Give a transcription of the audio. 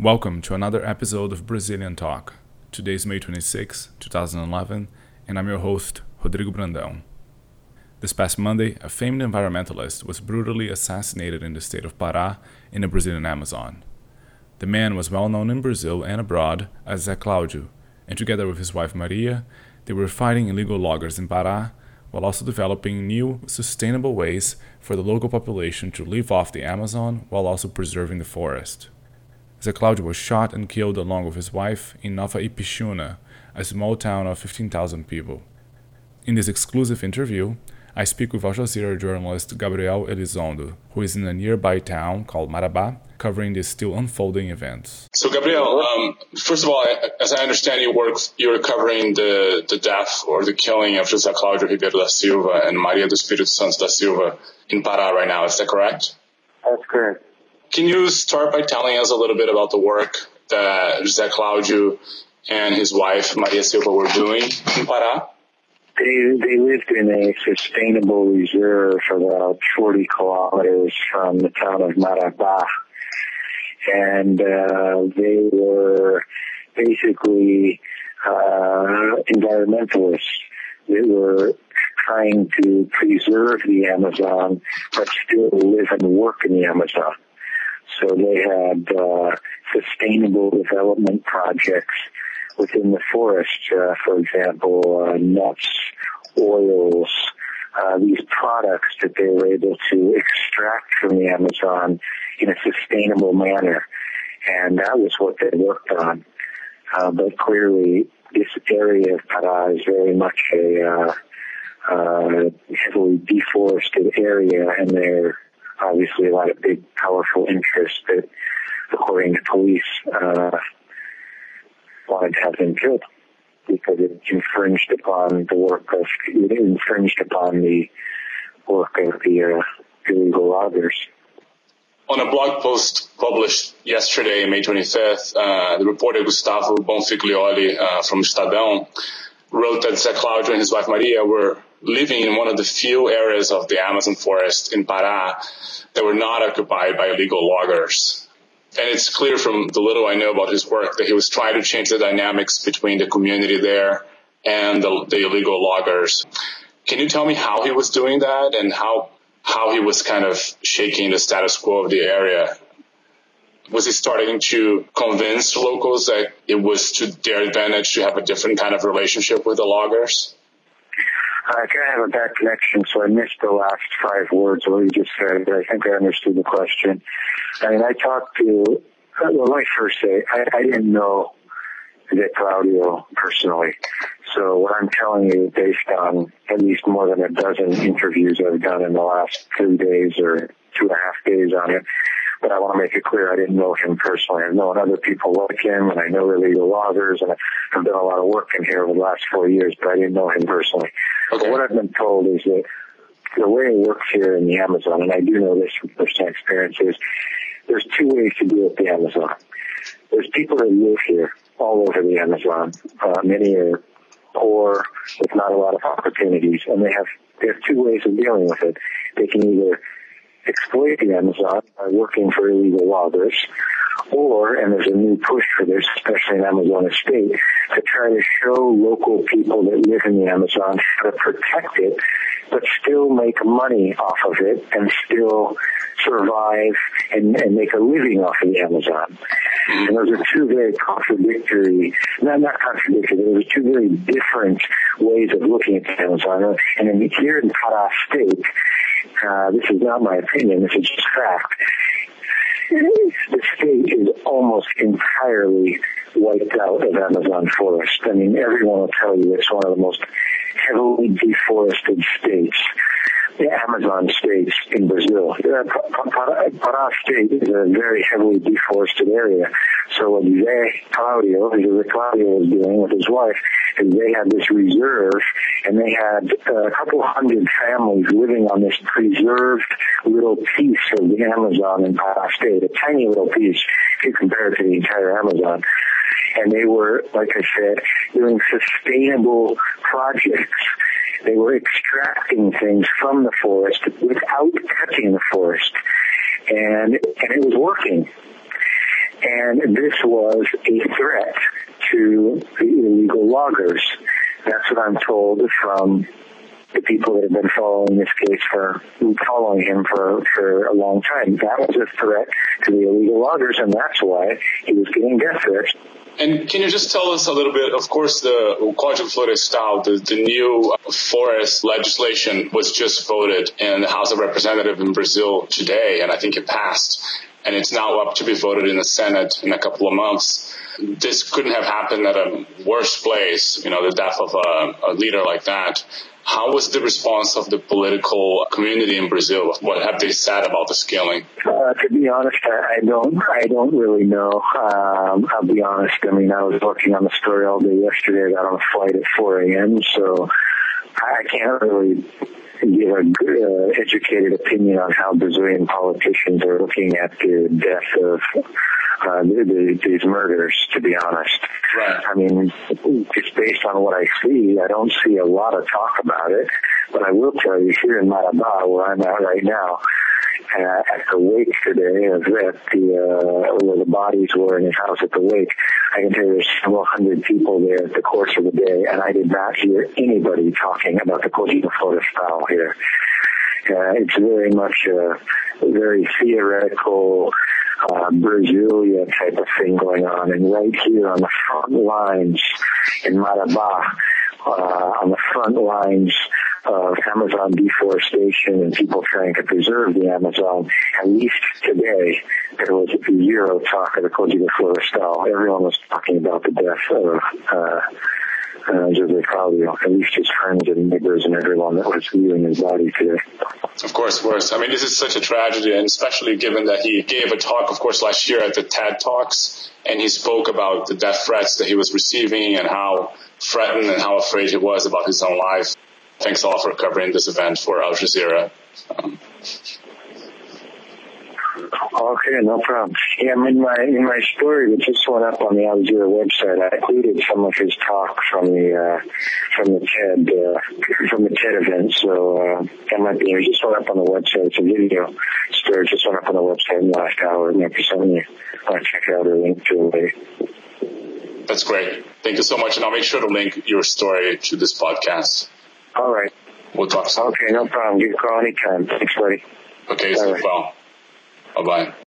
Welcome to another episode of Brazilian Talk. Today is May 26, 2011, and I'm your host, Rodrigo Brandão. This past Monday, a famed environmentalist was brutally assassinated in the state of Pará in the Brazilian Amazon. The man was well known in Brazil and abroad as Zé Claudio, and together with his wife Maria, they were fighting illegal loggers in Pará while also developing new, sustainable ways for the local population to live off the Amazon while also preserving the forest. Zé Claudio was shot and killed along with his wife in Nova Ipixuna, a small town of 15,000 people. In this exclusive interview, I speak with Al Jazeera journalist Gabriel Elizondo, who is in a nearby town called Marabá, covering the still unfolding events. So, Gabriel, um, first of all, as I understand your work, you're covering the, the death or the killing of José Claudio Ribeiro da Silva and Maria do Espírito Santo da Silva in Pará right now. Is that correct? That's correct. Can you start by telling us a little bit about the work that José Claudio and his wife, Maria Silva, were doing in Pará? They, they lived in a sustainable reserve about 40 kilometers from the town of Marabá. And uh, they were basically uh, environmentalists They were trying to preserve the Amazon, but still live and work in the Amazon. So they had uh, sustainable development projects within the forest, uh, for example, uh, nuts, oils, uh, these products that they were able to extract from the Amazon in a sustainable manner. And that was what they worked on. Uh, but clearly, this area of Pará is very much a uh, uh, heavily deforested area, and there are obviously a lot of big, powerful interests that, according to police, uh, wanted to have them killed because it infringed upon the work of, it infringed upon the work of the uh, illegal loggers. On a blog post published yesterday, May 25th, uh, the reporter Gustavo Bonfiglioli uh, from Estadão wrote that Zé Claudio and his wife Maria were living in one of the few areas of the Amazon forest in Pará that were not occupied by illegal loggers. And it's clear from the little I know about his work that he was trying to change the dynamics between the community there and the, the illegal loggers. Can you tell me how he was doing that and how how he was kind of shaking the status quo of the area. Was he starting to convince locals that it was to their advantage to have a different kind of relationship with the loggers? I kind of have a bad connection, so I missed the last five words of what you just said, but I think I understood the question. I mean, I talked to, uh, well, let me first say, I, I didn't know Zé Claudio personally. So what I'm telling you based on at least more than a dozen interviews I've done in the last three days or two and a half days on it. But I want to make it clear I didn't know him personally. I've known other people like him and I know illegal loggers and I've done a lot of work in here over the last four years, but I didn't know him personally. Okay. But what I've been told is that the way it works here in the Amazon, and I do know this from personal experience, is there's two ways to deal with the Amazon. There's people that live here all over the Amazon. Uh, many are poor with not a lot of opportunities, and they have they have two ways of dealing with it. They can either exploit the Amazon by working for illegal loggers, or, and there's a new push for this, especially in Amazon State, to try to show local people that live in the Amazon how to protect it, but still make money off of it and still survive and, and make a living off of the Amazon. And those are two very contradictory, not, not contradictory, those are two very different ways of looking at the Amazon. And in, here in Pará State, uh, this is not my opinion, this is just fact, the state is almost entirely wiped out of Amazon forest. I mean, everyone will tell you it's one of the most heavily deforested states the Amazon states in Brazil. Uh, Pará state is a very heavily deforested area. So what Zé Claudio, Jose Claudio was doing with his wife, is they had this reserve and they had uh, a couple hundred families living on this preserved little piece of the Amazon in Pará state, a tiny little piece if you compare it to the entire Amazon and they were, like I said, doing sustainable projects they were extracting things from the forest without touching the forest. And, and it was working. And this was a threat to the illegal loggers. That's what I'm told from the people that have been following this case for following him for for a long time. That was a threat to the illegal loggers, and that's why he was getting death threats. And can you just tell us a little bit? Of course, the Código Florestal, the, the new forest legislation, was just voted in the House of Representatives in Brazil today, and I think it passed. And it's now up to be voted in the Senate in a couple of months. This couldn't have happened at a worse place, you know, the death of a, a leader like that. How was the response of the political community in Brazil? What have they said about the scaling? Uh, to be honest, I don't. I don't really know. Um, I'll be honest. I mean, I was working on the story all day yesterday. I got on a flight at 4 a.m. So I can't really give a good, uh, educated opinion on how Brazilian politicians are looking at the death of uh, the, the, these murders, to be honest. Right. I mean, just based on what I see, I don't see a lot of talk about it. But I will tell you, here in Marabá, where I'm at right now, uh, at the wake today of at the uh, where the bodies were in his house at the wake, I can tell you there's several hundred people there at the course of the day, and I did not hear anybody talking about the Código Florestal here. Uh, it's very much a very theoretical uh, Brasilia type of thing going on. And right here on the front lines in Marabá, uh, on the front lines of Amazon deforestation and people trying to preserve the Amazon, at least today, there was zero talk of the Código Florestal. Everyone was talking about the death of uh, uh, Jose Claudio, at least his friends and neighbors and everyone that was viewing his body today. Of course, of course. I mean, this is such a tragedy, and especially given that he gave a talk, of course, last year at the TED Talks, and he spoke about the death threats that he was receiving and how threatened and how afraid he was about his own life. Thanks a lot for covering this event for Al Jazeera. Um, Okay, no problem. Yeah, in my in my story that just went up on the Al Jazeera website, I included some of his talk from the uh, from the TED uh, from the TED event. So uh, that might be. It just went up on the website. It's a video story. Just went up on the website in the last hour. It might be something you want to check out or link to later. That's great. Thank you so much, and I'll make sure to link your story to this podcast. All right. We'll talk soon. Okay, no problem. You can call anytime. Thanks, buddy. Okay, so well. Bye bye.